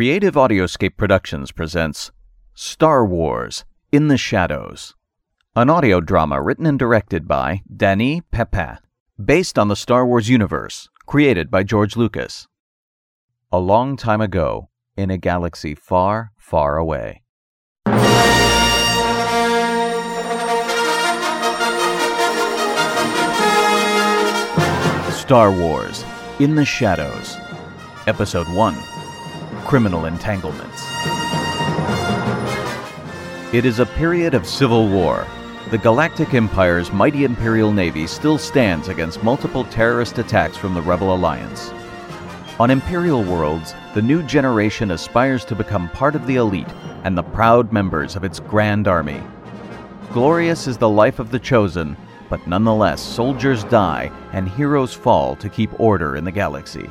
Creative Audioscape Productions presents Star Wars In the Shadows, an audio drama written and directed by Dany Pepin, based on the Star Wars universe created by George Lucas. A long time ago, in a galaxy far, far away. Star Wars In the Shadows, Episode 1 Criminal Entanglements. It is a period of civil war. The Galactic Empire's mighty Imperial Navy still stands against multiple terrorist attacks from the Rebel Alliance. On Imperial worlds, the new generation aspires to become part of the elite and the proud members of its grand army. Glorious is the life of the chosen, but nonetheless, soldiers die and heroes fall to keep order in the galaxy.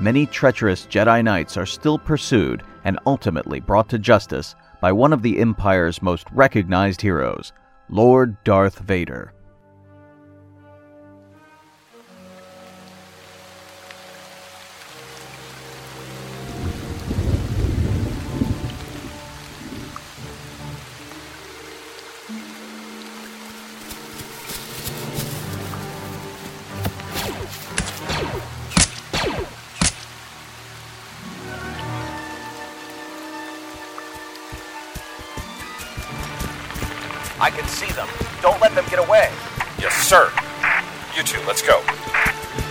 Many treacherous Jedi Knights are still pursued and ultimately brought to justice by one of the Empire's most recognized heroes, Lord Darth Vader. Let them get away. Yes, sir. You two, let's go.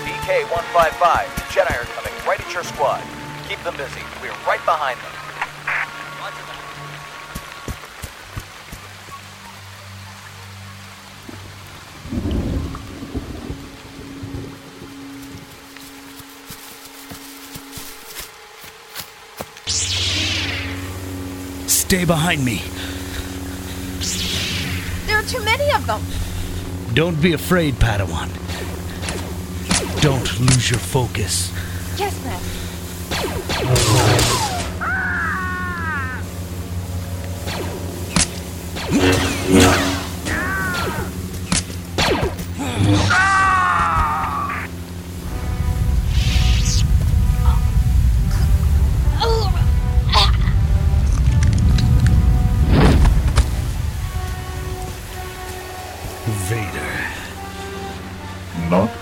BK 155, the Jedi are coming right at your squad. Keep them busy. We're right behind them. Stay behind me. Too many of them. Don't be afraid, Padawan. Don't lose your focus. Yes, ma'am. Oh.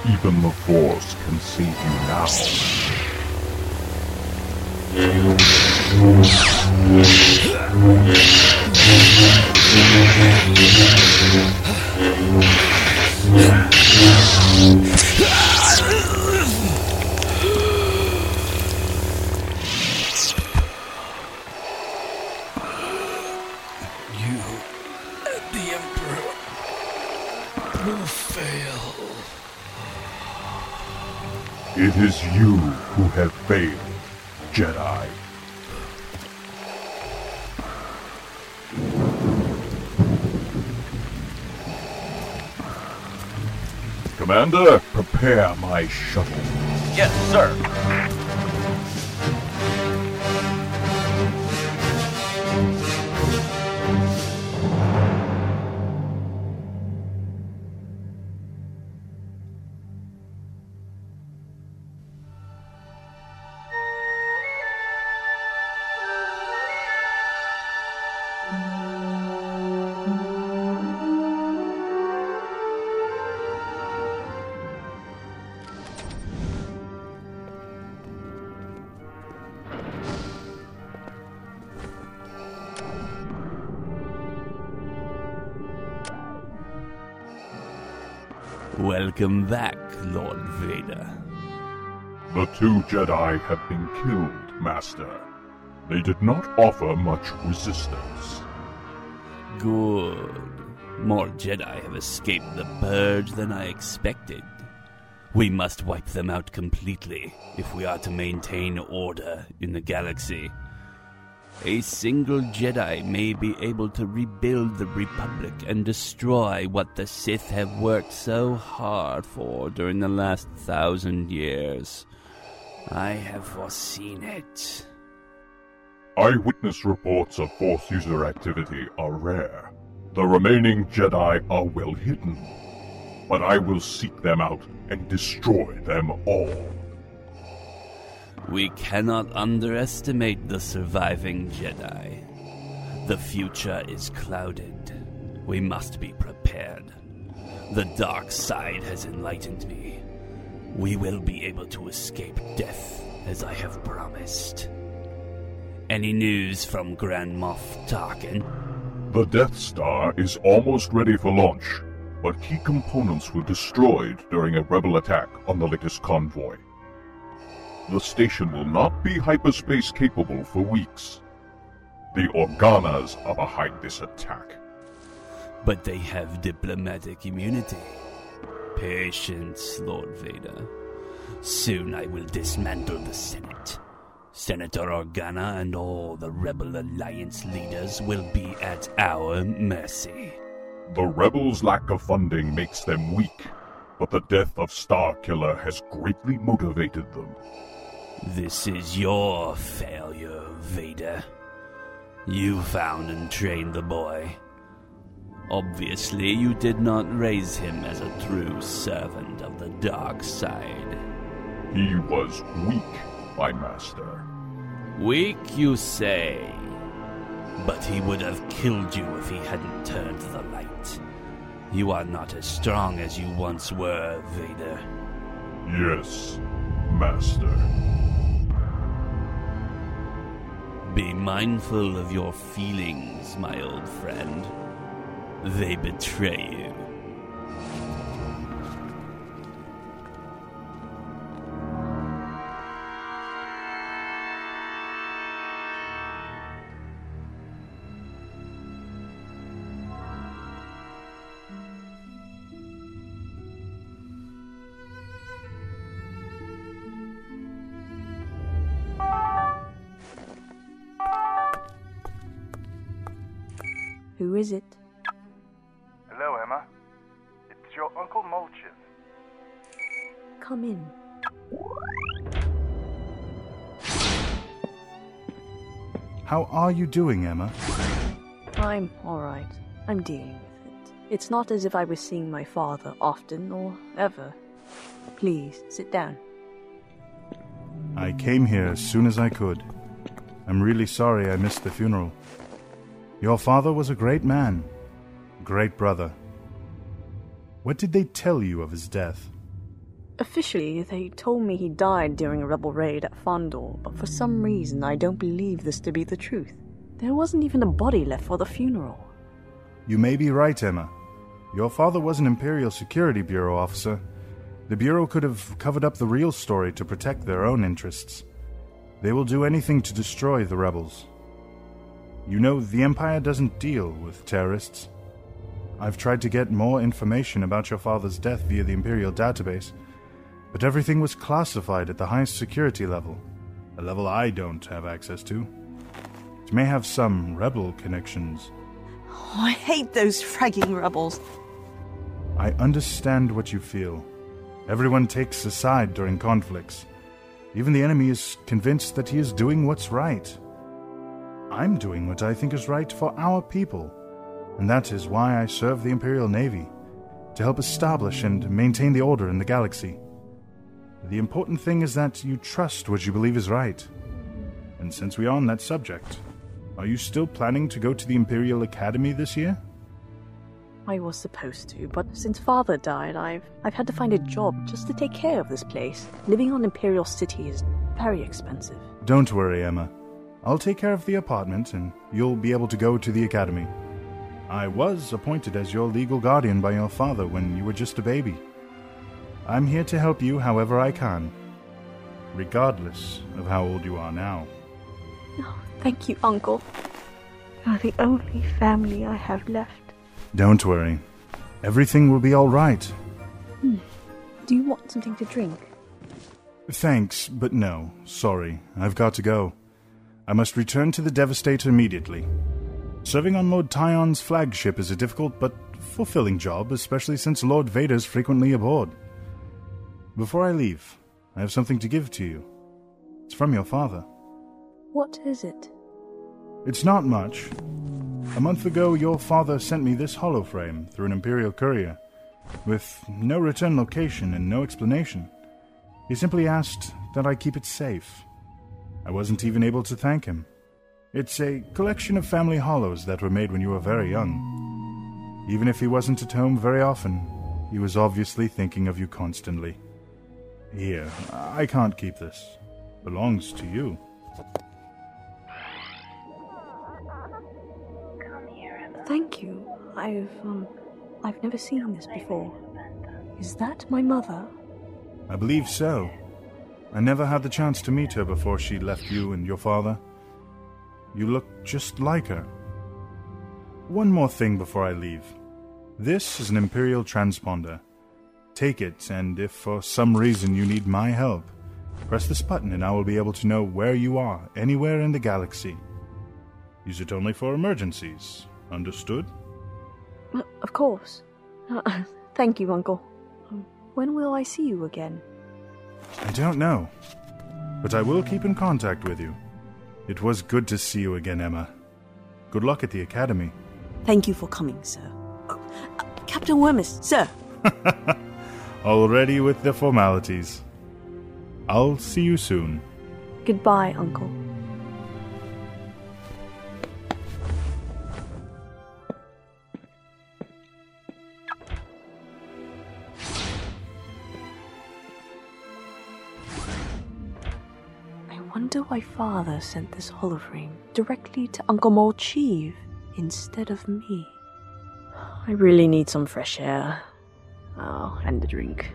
Even the Force can save you now. It is you who have failed, Jedi. Commander, prepare my shuttle. Yes, sir. Welcome back, Lord Vader. The two Jedi have been killed, Master. They did not offer much resistance. Good. More Jedi have escaped the purge than I expected. We must wipe them out completely if we are to maintain order in the galaxy. A single Jedi may be able to rebuild the Republic and destroy what the Sith have worked so hard for during the last thousand years. I have foreseen it. Eyewitness reports of Force user activity are rare. The remaining Jedi are well hidden. But I will seek them out and destroy them all. We cannot underestimate the surviving Jedi. The future is clouded. We must be prepared. The dark side has enlightened me. We will be able to escape death as I have promised. Any news from Grand Moff Tarkin? The Death Star is almost ready for launch, but key components were destroyed during a rebel attack on the latest convoy. The station will not be hyperspace capable for weeks. The Organas are behind this attack. But they have diplomatic immunity. Patience, Lord Vader. Soon I will dismantle the Senate. Senator Organa and all the Rebel Alliance leaders will be at our mercy. The rebels' lack of funding makes them weak, but the death of Starkiller has greatly motivated them. This is your failure, Vader. You found and trained the boy. Obviously, you did not raise him as a true servant of the dark side. He was weak, my master. Weak, you say? But he would have killed you if he hadn't turned to the light. You are not as strong as you once were, Vader. Yes, master. Be mindful of your feelings, my old friend. They betray you. Are you doing, Emma? I'm alright. I'm dealing with it. It's not as if I was seeing my father often or ever. Please, sit down. I came here as soon as I could. I'm really sorry I missed the funeral. Your father was a great man, great brother. What did they tell you of his death? Officially, they told me he died during a rebel raid at Fondor, but for some reason I don't believe this to be the truth. There wasn't even a body left for the funeral. You may be right, Emma. Your father was an Imperial Security Bureau officer. The Bureau could have covered up the real story to protect their own interests. They will do anything to destroy the rebels. You know, the Empire doesn't deal with terrorists. I've tried to get more information about your father's death via the Imperial database, but everything was classified at the highest security level, a level I don't have access to. It may have some rebel connections. Oh, I hate those fragging rebels. I understand what you feel. Everyone takes a side during conflicts. Even the enemy is convinced that he is doing what's right. I'm doing what I think is right for our people, and that is why I serve the Imperial Navy, to help establish and maintain the order in the galaxy. The important thing is that you trust what you believe is right. And since we are on that subject, are you still planning to go to the Imperial Academy this year? I was supposed to, but since father died, I've I've had to find a job just to take care of this place. Living on Imperial City is very expensive. Don't worry, Emma. I'll take care of the apartment and you'll be able to go to the academy. I was appointed as your legal guardian by your father when you were just a baby. I'm here to help you however I can, regardless of how old you are now. Oh, thank you, Uncle. You're the only family I have left. Don't worry. Everything will be all right. Hmm. Do you want something to drink? Thanks, but no. Sorry. I've got to go. I must return to the Devastator immediately. Serving on Lord Tyon's flagship is a difficult but fulfilling job, especially since Lord Vader's frequently aboard. Before I leave, I have something to give to you. It's from your father. What is it? It's not much. A month ago, your father sent me this holoframe through an Imperial courier, with no return location and no explanation. He simply asked that I keep it safe. I wasn't even able to thank him. It's a collection of family holos that were made when you were very young. Even if he wasn't at home very often, he was obviously thinking of you constantly. Here, I can't keep this. Belongs to you. Thank you. I've um I've never seen this before. Is that my mother? I believe so. I never had the chance to meet her before she left you and your father. You look just like her. One more thing before I leave. This is an Imperial transponder. Take it, and if for some reason you need my help, press this button and I will be able to know where you are, anywhere in the galaxy. Use it only for emergencies. Understood? Uh, Of course. Uh, thank you, Uncle. Um, When will I see you again? I don't know. But I will keep in contact with you. It was good to see you again, Emma. Good luck at the Academy. Thank you for coming, sir. Oh, uh, Captain Wormus, sir. Already with the formalities. I'll see you soon. Goodbye, Uncle. I wonder why Father sent this holoframe directly to Uncle Molchiv instead of me. I really need some fresh air. Oh, and a drink.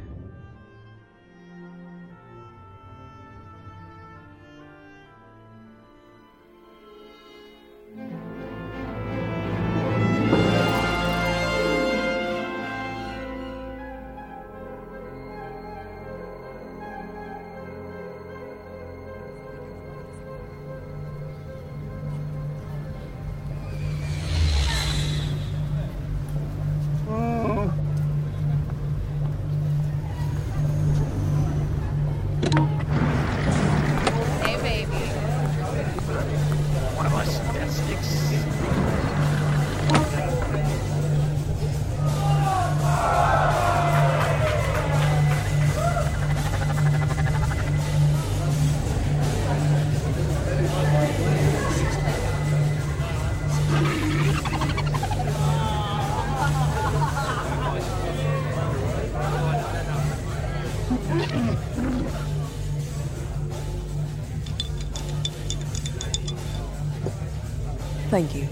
Thank you.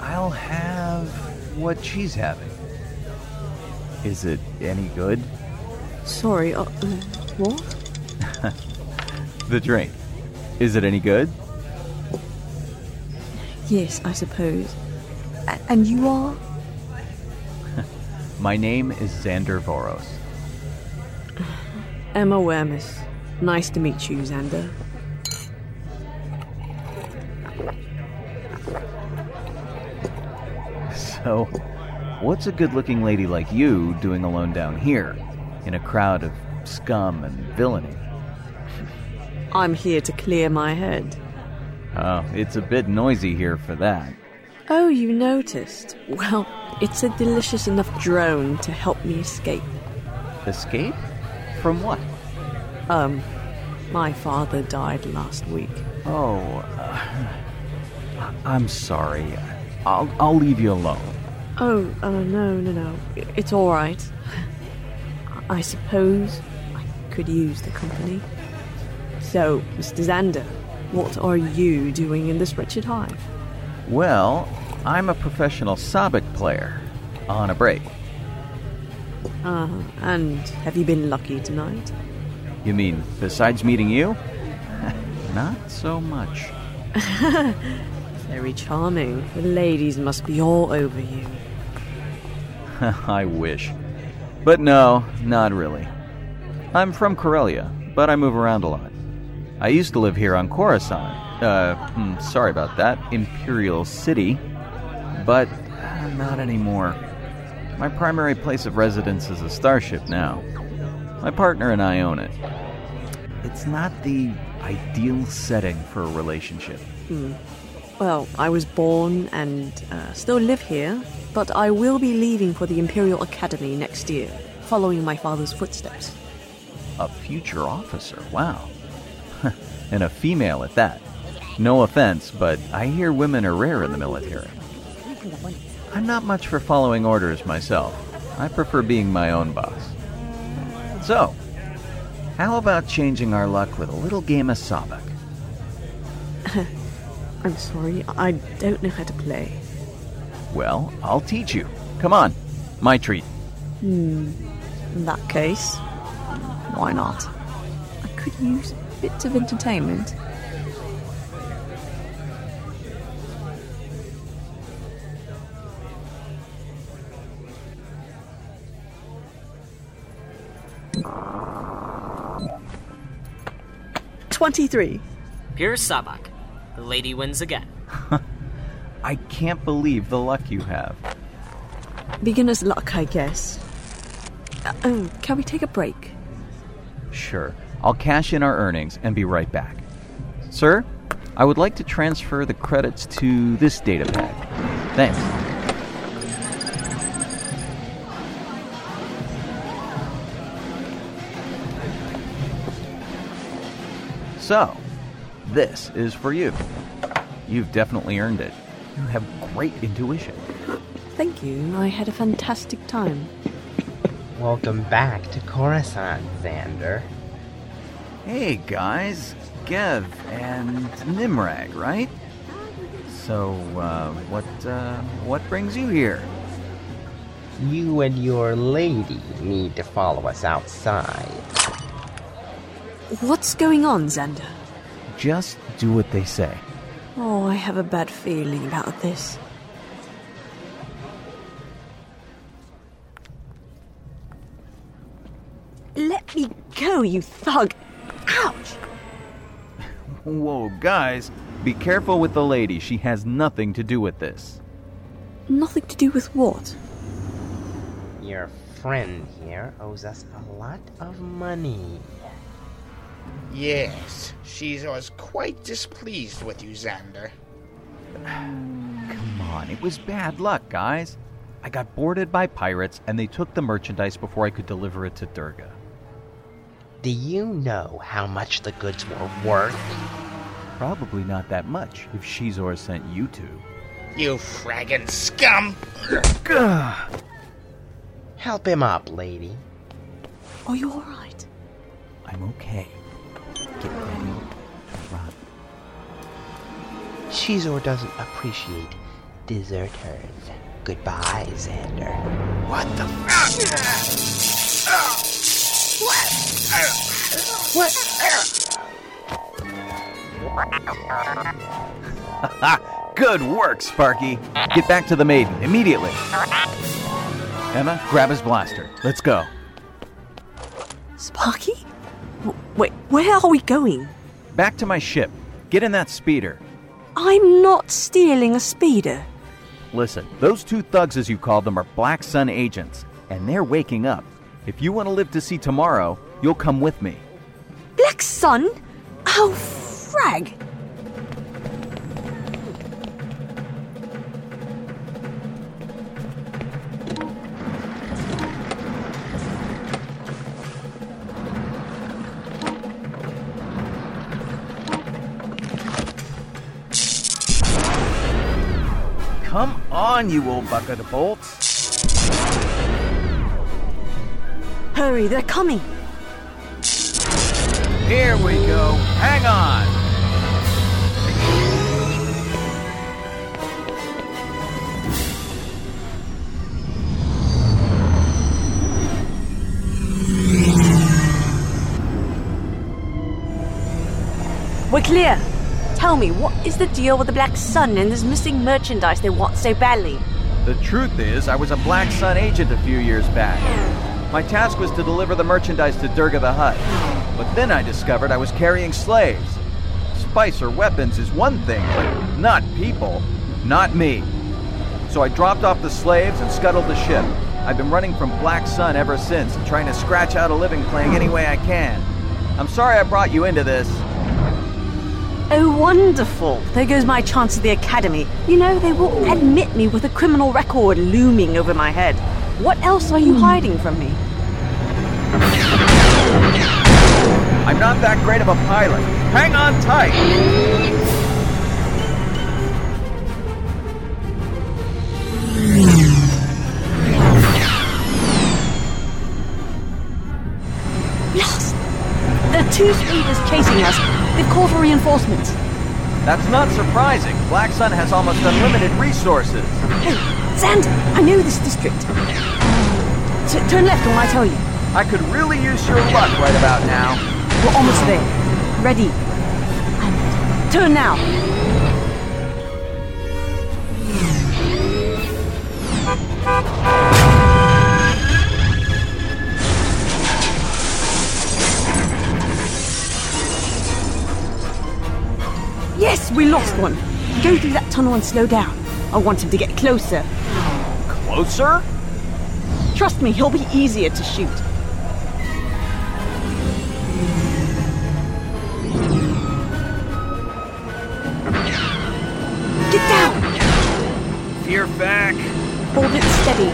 I'll have what she's having. Is it any good? Sorry, uh, what? The drink. Is it any good? Yes, I suppose. A- and you are? My name is Xander Voros. Emma Wermus. Nice to meet you, Xander. So, what's a good looking lady like you doing alone down here, in a crowd of scum and villainy? I'm here to clear my head. Oh, it's a bit noisy here for that. Oh, you noticed? Well, it's a delicious enough drone to help me escape. Escape? From what? Um, my father died last week. Oh, uh, I'm sorry. I'll, I'll leave you alone. Oh, uh, no, no, no. It's all right. I suppose I could use the company. So, Mr. Xander, what are you doing in this wretched hive? Well, I'm a professional Sabacc player on a break. Uh, and have you been lucky tonight? You mean besides meeting you? Not so much. Very charming. The ladies must be all over you. I wish. But no, not really. I'm from Corellia, but I move around a lot. I used to live here on Coruscant. Uh, hmm, sorry about that. Imperial City. But uh, not anymore. My primary place of residence is a starship now. My partner and I own it. It's not the ideal setting for a relationship. Hmm. Well, I was born and uh, still live here, but I will be leaving for the Imperial Academy next year, following my father's footsteps. A future officer, wow. and a female at that. No offense, but I hear women are rare in the military. I'm not much for following orders myself. I prefer being my own boss. So, how about changing our luck with a little game of sabacc? I'm sorry, I don't know how to play. Well, I'll teach you. Come on, my treat. Hmm. In that case, why not? I could use bits of entertainment. Twenty-three. Pure Sabacc. The lady wins again. I can't believe the luck you have. Beginner's luck, I guess. Uh, oh, can we take a break? Sure. I'll cash in our earnings and be right back. Sir, I would like to transfer the credits to this data pad. Thanks. So, this is for you. You've definitely earned it. You have great intuition. Thank you. I had a fantastic time. Welcome back to Coruscant, Xander. Hey guys, Gev and Nimrag, right? So, uh, what, uh, what brings you here? You and your lady need to follow us outside. What's going on, Xander? Just do what they say. Oh, I have a bad feeling about this. Let me go, you thug! Ouch! Whoa, guys, be careful with the lady. She has nothing to do with this. Nothing to do with what? Your friend here owes us a lot of money. Yes, she was quite displeased with you, Xander. Come on, it was bad luck, guys. I got boarded by pirates and they took the merchandise before I could deliver it to Durga. Do you know how much the goods were worth? Probably not that much if Xizor sent you two. You fragging scum! Help him up, lady. Are you alright? I'm okay. Get ready to run. Xizor doesn't appreciate deserters. Goodbye, Xander. What the What? What? Good work, Sparky. Get back to the maiden immediately. Emma, grab his blaster. Let's go. Sparky? Wait, where are we going? Back to my ship. Get in that speeder. I'm not stealing a speeder. Listen, those two thugs, as you called them, are Black Sun agents, and they're waking up. If you want to live to see tomorrow, you'll come with me. Black Sun? Oh, frag! On, you old bucket of bolts. Hurry, they're coming. Here we go. Hang on. We're clear. Tell me, what is the deal with the Black Sun and this missing merchandise they want so badly? The truth is, I was a Black Sun agent a few years back. My task was to deliver the merchandise to Durga the Hutt, But then I discovered I was carrying slaves. Spice or weapons is one thing, but not people. Not me. So I dropped off the slaves and scuttled the ship. I've been running from Black Sun ever since, trying to scratch out a living playing any way I can. I'm sorry I brought you into this. Oh, wonderful. There goes my chance at the academy. You know, they won't admit me with a criminal record looming over my head. What else are you hmm. hiding from me? I'm not that great of a pilot. Hang on tight. There are two speeders chasing us. They've called for reinforcements. That's not surprising. Black Sun has almost unlimited resources. Hey, Xander, I know this district. Turn left when I tell you. I could really use your luck right about now. We're almost there. Ready. And turn now. Yes, we lost one. Go through that tunnel and slow down. I want him to get closer. Closer? Trust me, he'll be easier to shoot. Get down! Fear back. Hold it steady.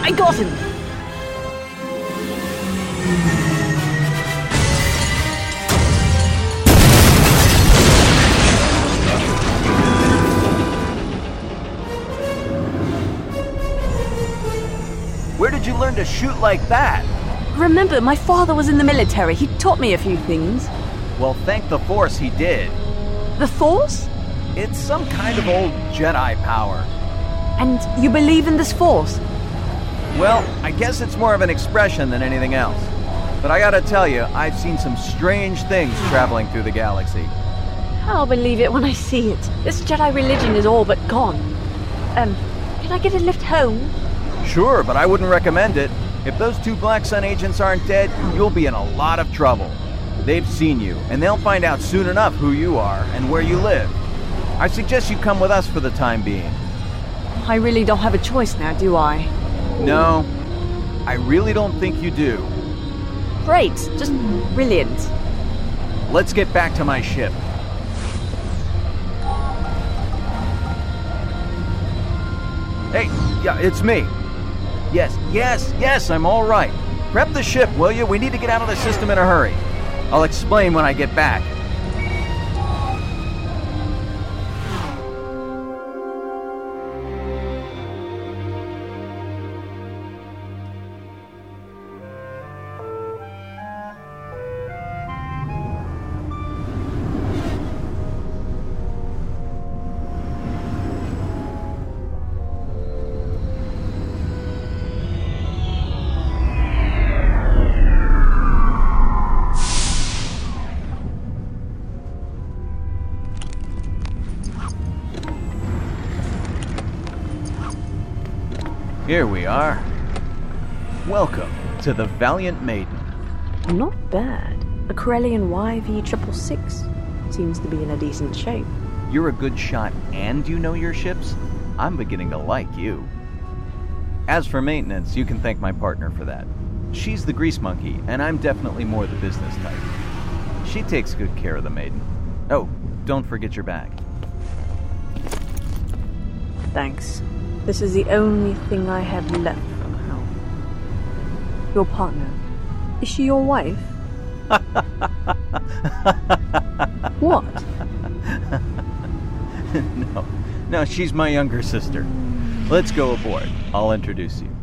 I got him! Learn to shoot like that? Remember, my father was in the military. He taught me a few things. Well, thank the Force he did. The Force? It's some kind of old Jedi power. And you believe in this Force? Well, I guess it's more of an expression than anything else. But I gotta tell you, I've seen some strange things traveling through the galaxy. I'll believe it when I see it. This Jedi religion is all but gone. Um, can I get a lift home? Sure, but I wouldn't recommend it. If those two Black Sun agents aren't dead, you'll be in a lot of trouble. They've seen you, and they'll find out soon enough who you are and where you live. I suggest you come with us for the time being. I really don't have a choice now, do I? No, I really don't think you do. Great, just brilliant. Let's get back to my ship. Hey, yeah, it's me. Yes, yes, yes, I'm all right. Prep the ship, will you? We need to get out of the system in a hurry. I'll explain when I get back. Here we are. Welcome to the Valiant Maiden. Not bad. A Corellian YV666 seems to be in a decent shape. You're a good shot and you know your ships? I'm beginning to like you. As for maintenance, you can thank my partner for that. She's the grease monkey, and I'm definitely more the business type. She takes good care of the maiden. Oh, don't forget your bag. Thanks. This is the only thing I have left from home. Your partner. Is she your wife? what? no, no, she's my younger sister. Let's go aboard. I'll introduce you.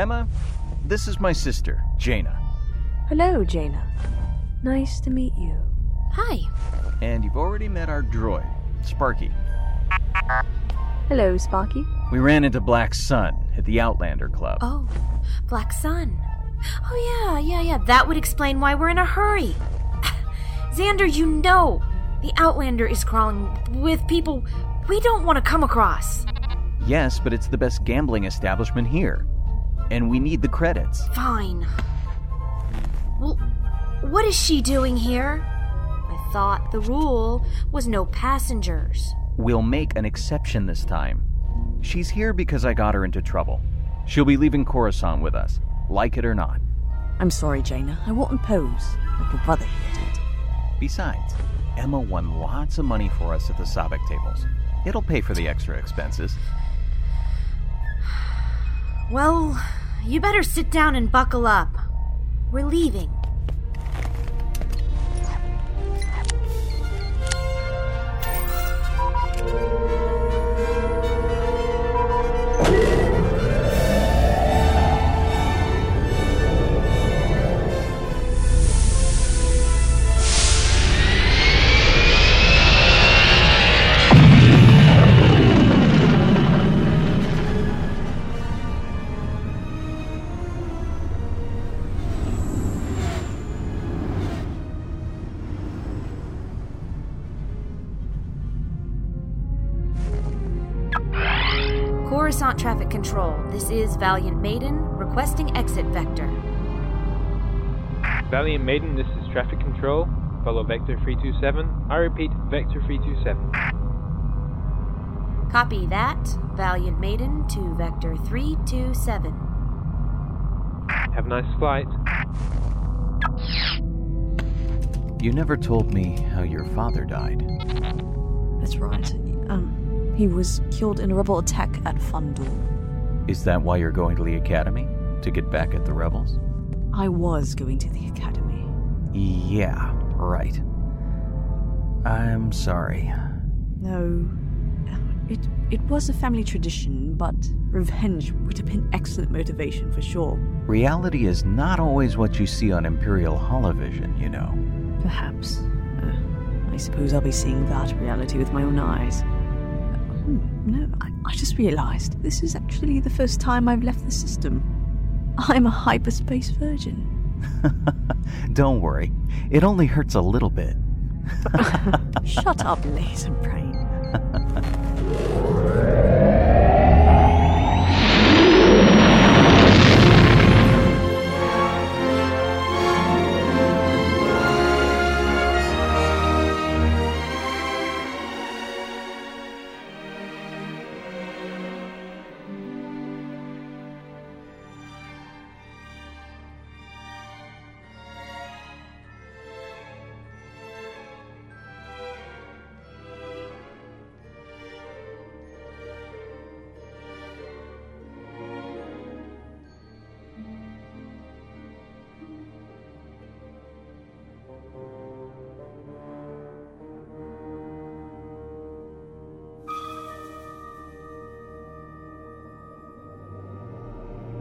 Emma, this is my sister, Jaina. Hello, Jaina. Nice to meet you. Hi. And you've already met our droid, Sparky. Hello, Sparky. We ran into Black Sun at the Outlander Club. Oh, Black Sun. Oh, yeah, yeah, yeah. That would explain why we're in a hurry. Xander, you know the Outlander is crawling with people we don't want to come across. Yes, but it's the best gambling establishment here. And we need the credits. Fine. Well, what is she doing here? I thought the rule was no passengers. We'll make an exception this time. She's here because I got her into trouble. She'll be leaving Coruscant with us, like it or not. I'm sorry, Jaina. I won't impose like your brother here did. Besides, Emma won lots of money for us at the Sabacc tables. It'll pay for the extra expenses. Well, you better sit down and buckle up. We're leaving. This is Valiant Maiden requesting exit vector. Valiant Maiden, this is traffic control. Follow Vector 327. I repeat, Vector 327. Copy that. Valiant Maiden to Vector 327. Have a nice flight. You never told me how your father died. That's right. Um, he was killed in a rebel attack at Fondor. Is that why you're going to the academy? To get back at the rebels? I was going to the academy. Yeah, right. I'm sorry. No, it it was a family tradition, but revenge would have been excellent motivation for sure. Reality is not always what you see on Imperial Holovision, you know. Perhaps. Uh, I suppose I'll be seeing that reality with my own eyes. No, I, I just realized this is actually the first time I've left the system. I'm a hyperspace virgin. Don't worry, it only hurts a little bit. Shut up, laser brain.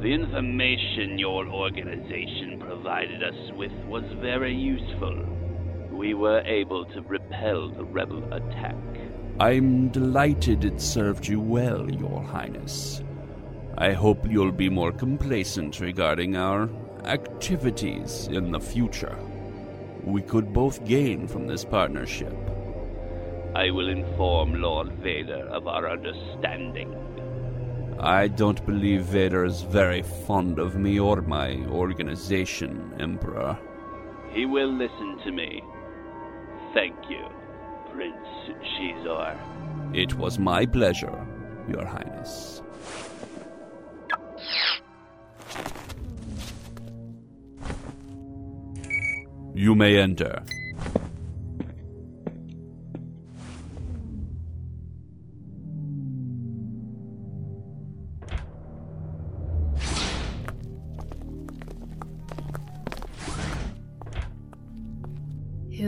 The information your organization provided us with was very useful. We were able to repel the rebel attack. I'm delighted it served you well, Your Highness. I hope you'll be more complacent regarding our activities in the future. We could both gain from this partnership. I will inform Lord Vader of our understanding. I don't believe Vader is very fond of me or my organization, Emperor. He will listen to me. Thank you, Prince Xizor. It was my pleasure, Your Highness. You may enter.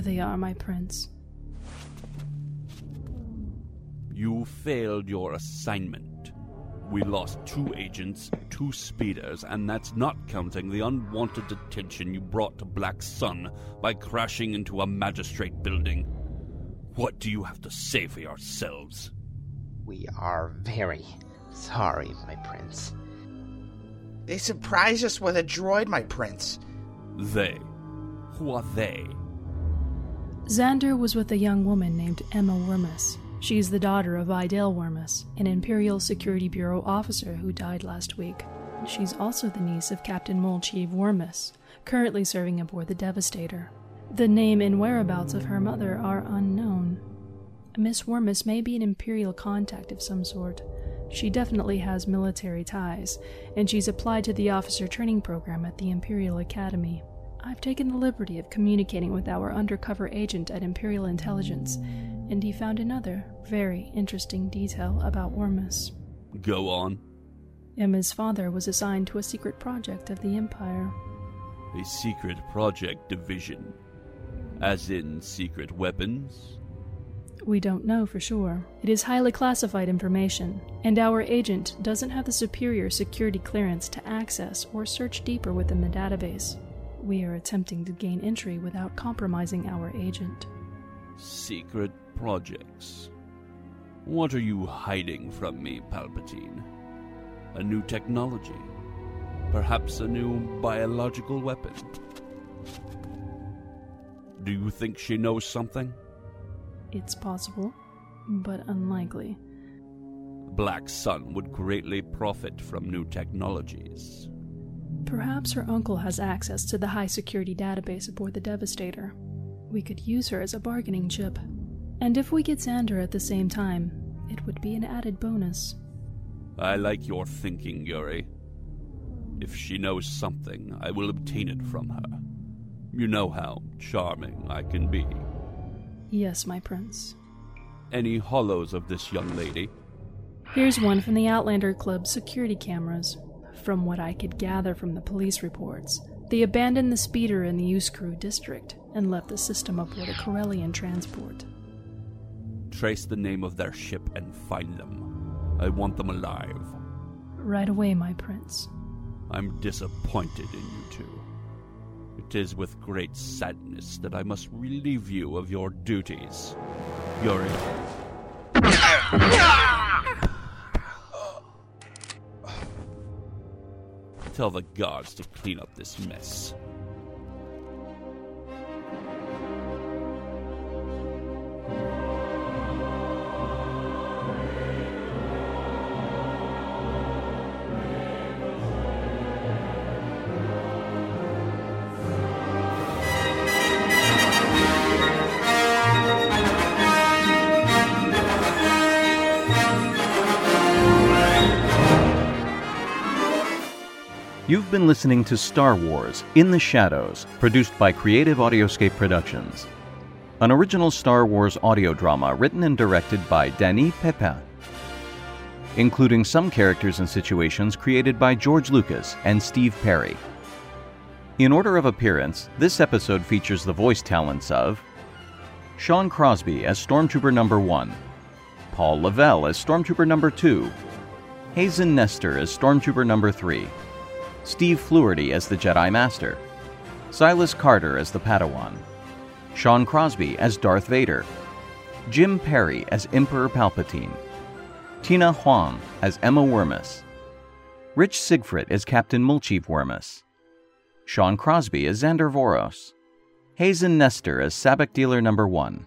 Here they are, my prince. You failed your assignment. We lost two agents, two speeders, and that's not counting the unwanted attention you brought to Black Sun by crashing into a magistrate building. What do you have to say for yourselves? We are very, Sorry, my prince. They surprised us with a droid, my prince. They. Who are they? Xander was with a young woman named Emma Wormus. She's the daughter of Idale Wormus, an Imperial Security Bureau officer who died last week. She's also the niece of Captain Molchiv Wormus, currently serving aboard the Devastator. The name and whereabouts of her mother are unknown. Miss Wormus may be an Imperial contact of some sort. She definitely has military ties, and she's applied to the officer training program at the Imperial Academy. I've taken the liberty of communicating with our undercover agent at Imperial Intelligence, and he found another very interesting detail about Wormus. Go on. Emma's father was assigned to a secret project of the Empire. A secret project division. As in secret weapons? We don't know for sure. It is highly classified information, and our agent doesn't have the superior security clearance to access or search deeper within the database. We are attempting to gain entry without compromising our agent. Secret projects. What are you hiding from me, Palpatine? A new technology? Perhaps a new biological weapon? Do you think she knows something? It's possible, but unlikely. Black Sun would greatly profit from new technologies. Perhaps her uncle has access to the high security database aboard the Devastator. We could use her as a bargaining chip. And if we get Xander at the same time, it would be an added bonus. I like your thinking, Yuri. If she knows something, I will obtain it from her. You know how charming I can be. Yes, my prince. Any holos of this young lady? Here's one from the Outlander Club's security cameras. From what I could gather from the police reports, they abandoned the speeder in the Uscru district and left the system aboard a Corellian transport. Trace the name of their ship and find them. I want them alive. Right away, my prince. I'm disappointed in you two. It is with great sadness that I must relieve you of your duties. Yuri. Tell the guards to clean up this mess. You've been listening to Star Wars In the Shadows, produced by Creative Audioscape Productions. An original Star Wars audio drama written and directed by Dany Pepin. Including some characters and situations created by George Lucas and Steve Perry. In order of appearance, this episode features the voice talents of Sean Crosby as Stormtrooper Number 1, Paul Lavelle as Stormtrooper Number 2, Hazen Nestor as Stormtrooper Number 3, Steve Fluharty as the Jedi Master, Silas Carter as the Padawan, Sean Crosby as Darth Vader, Jim Perry as Emperor Palpatine, Tina Huang as Emma Wormus, Rich Sigfrid as Captain Mulchief Wormus, Sean Crosby as Xander Voros, Hazen Nestor as Sabacc Dealer Number 1,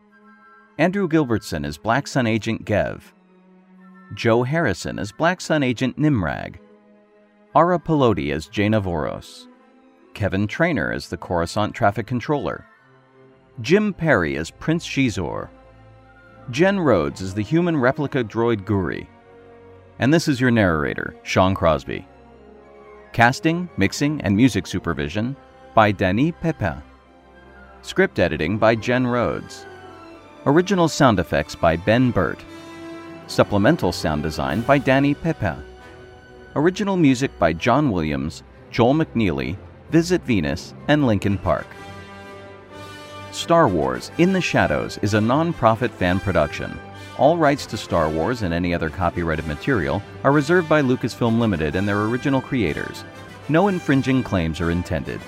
Andrew Gilbertson as Black Sun Agent Gev, Joe Harrison as Black Sun Agent Nimrag, Ara Pelodi as Jaina Voros, Kevin Trainer as the Coruscant Traffic Controller, Jim Perry as Prince Xizor, Jen Rhodes as the human replica droid Guri, and this is your narrator, Sean Crosby. Casting, mixing, and music supervision by Dany Pepin. Script editing by Jen Rhodes. Original sound effects by Ben Burtt. Supplemental sound design by Dany Pepin. Original music by John Williams, Joel McNeely, Visit Venus, and Linkin Park. Star Wars In the Shadows is a non profit fan production. All rights to Star Wars and any other copyrighted material are reserved by Lucasfilm Limited and their original creators. No infringing claims are intended.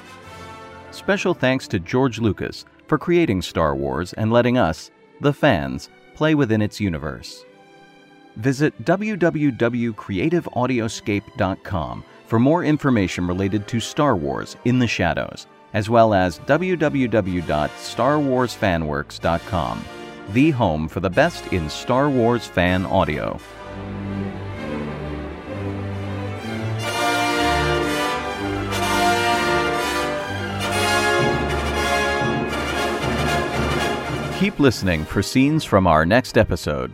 Special thanks to George Lucas for creating Star Wars and letting us, the fans, play within its universe. Visit www.creativeaudioscape.com for more information related to Star Wars in the Shadows, as well as www.starwarsfanworks.com, the home for the best in Star Wars fan audio. Keep listening for scenes from our next episode.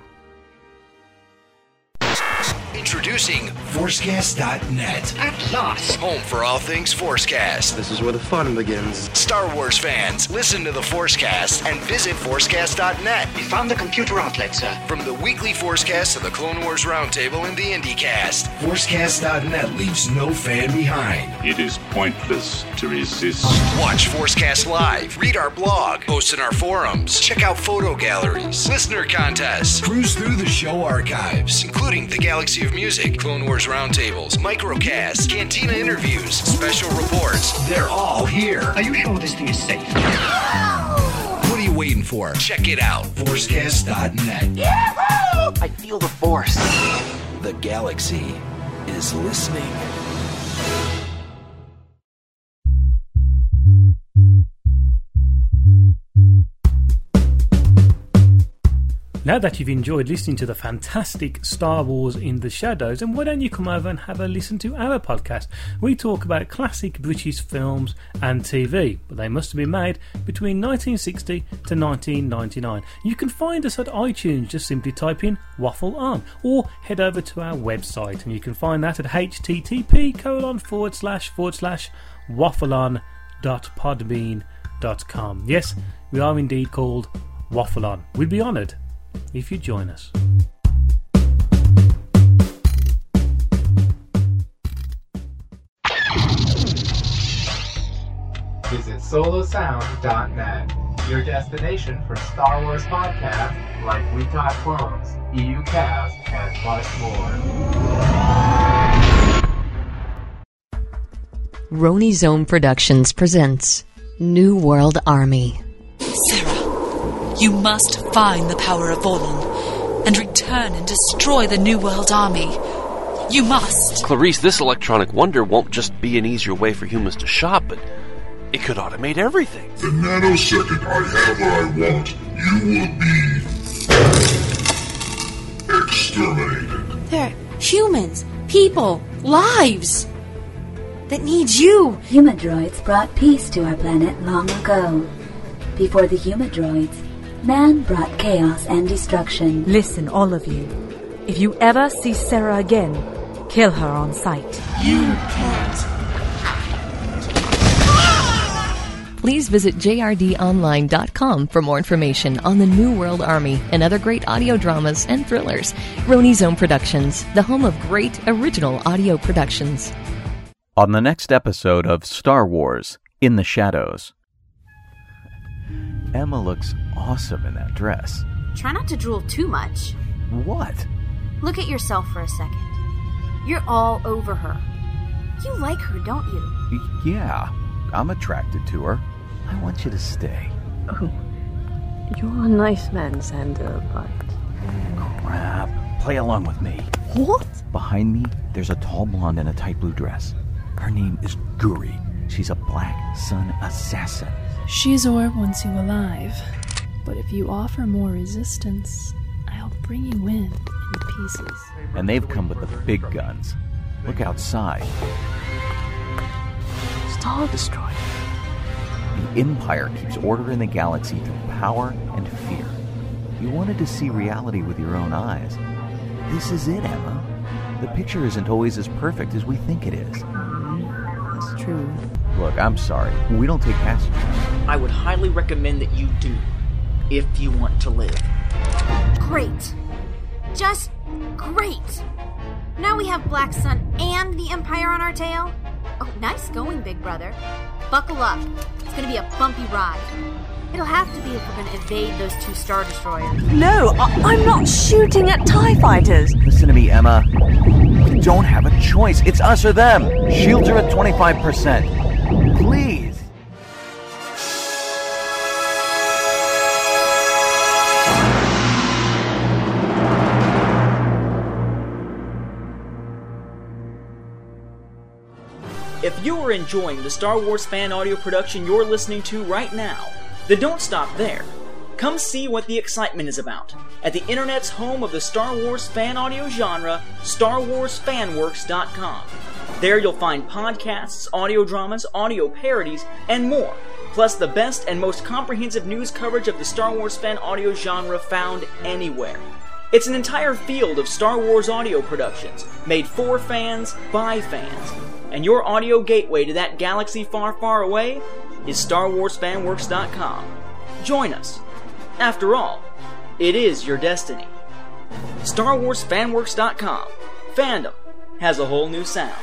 Introducing Forcecast.net. At last. Home for all things Forcecast. This is where the fun begins. Star Wars fans, listen to the Forcecast and visit Forcecast.net. We found the computer outlet, sir. From the weekly Forcecast to the Clone Wars Roundtable and the IndieCast. Forcecast.net leaves no fan behind. It is pointless to resist. Watch Forcecast live, read our blog, post in our forums, check out photo galleries, listener contests, cruise through the show archives, including the Galaxy of Music, Clone Wars roundtables, microcasts, cantina interviews, special reports. They're all here. Are you sure this thing is safe? What are you waiting for? Check it out. Forcecast.net. I feel the force. The galaxy is listening. Now that you've enjoyed listening to the fantastic Star Wars in the Shadows, then why don't you come over and have a listen to our podcast? We talk about classic British films and TV, but they must have been made between 1960 to 1999. You can find us at iTunes, just simply type in Waffle On, or head over to our website, and you can find that at http colon forward slash forward slash waffleon.podbean.com. Yes, we are indeed called Waffle On. We'd be honoured if you join us. Visit solosound.net, your destination for Star Wars podcasts like We Talk Clones, EU Cast, and much more. Roni Zone Productions presents New World Army. Sarah, you must find the power of Volon and return and destroy the New World Army. You must. Clarice, this electronic wonder won't just be an easier way for humans to shop, but it could automate everything. The nanosecond I have what I want, you will be exterminated. They're humans, people, lives that need you. Humadroids brought peace to our planet long ago. Before the Humadroids, man brought chaos and destruction. Listen, all of you. If you ever see Sarah again, kill her on sight. You can't. Please visit jrdonline.com for more information on the New World Army and other great audio dramas and thrillers. Roni Zone Productions, the home of great original audio productions. On the next episode of Star Wars In the Shadows. Emma looks awesome in that dress. Try not to drool too much. What? Look at yourself for a second. You're all over her. You like her, don't you? Yeah, I'm attracted to her. I want you to stay. Oh, you're a nice man, Xander, but. Crap. Play along with me. What? Behind me, there's a tall blonde in a tight blue dress. Her name is Guri. She's a Black Sun assassin. Xizor wants you alive, but if you offer more resistance, I'll bring you in in pieces. And they've come with the big guns. Look outside. Star Destroyer. The Empire keeps order in the galaxy through power and fear. You wanted to see reality with your own eyes. This is it, Emma. The picture isn't always as perfect as we think it is. That's true. Look, I'm sorry. We don't take passengers. I would highly recommend that you do, if you want to live. Great. Just great. Now we have Black Sun and the Empire on our tail. Oh, nice going, Big Brother. Buckle up. It's gonna be a bumpy ride. It'll have to be if we're gonna evade those two Star Destroyers. No, I- I'm not shooting at TIE fighters. Listen to me, Emma. We don't have a choice. It's us or them. Shields are at 25% please. If you are enjoying the Star Wars fan audio production you're listening to right now, then don't stop there. Come see what the excitement is about at the internet's home of the Star Wars fan audio genre, StarWarsFanWorks.com. There you'll find podcasts, audio dramas, audio parodies, and more, plus the best and most comprehensive news coverage of the Star Wars fan audio genre found anywhere. It's an entire field of Star Wars audio productions, made for fans, by fans. And your audio gateway to that galaxy far, far away is StarWarsFanWorks.com. Join us. After all, it is your destiny. StarWarsFanWorks.com. Fandom has a whole new sound.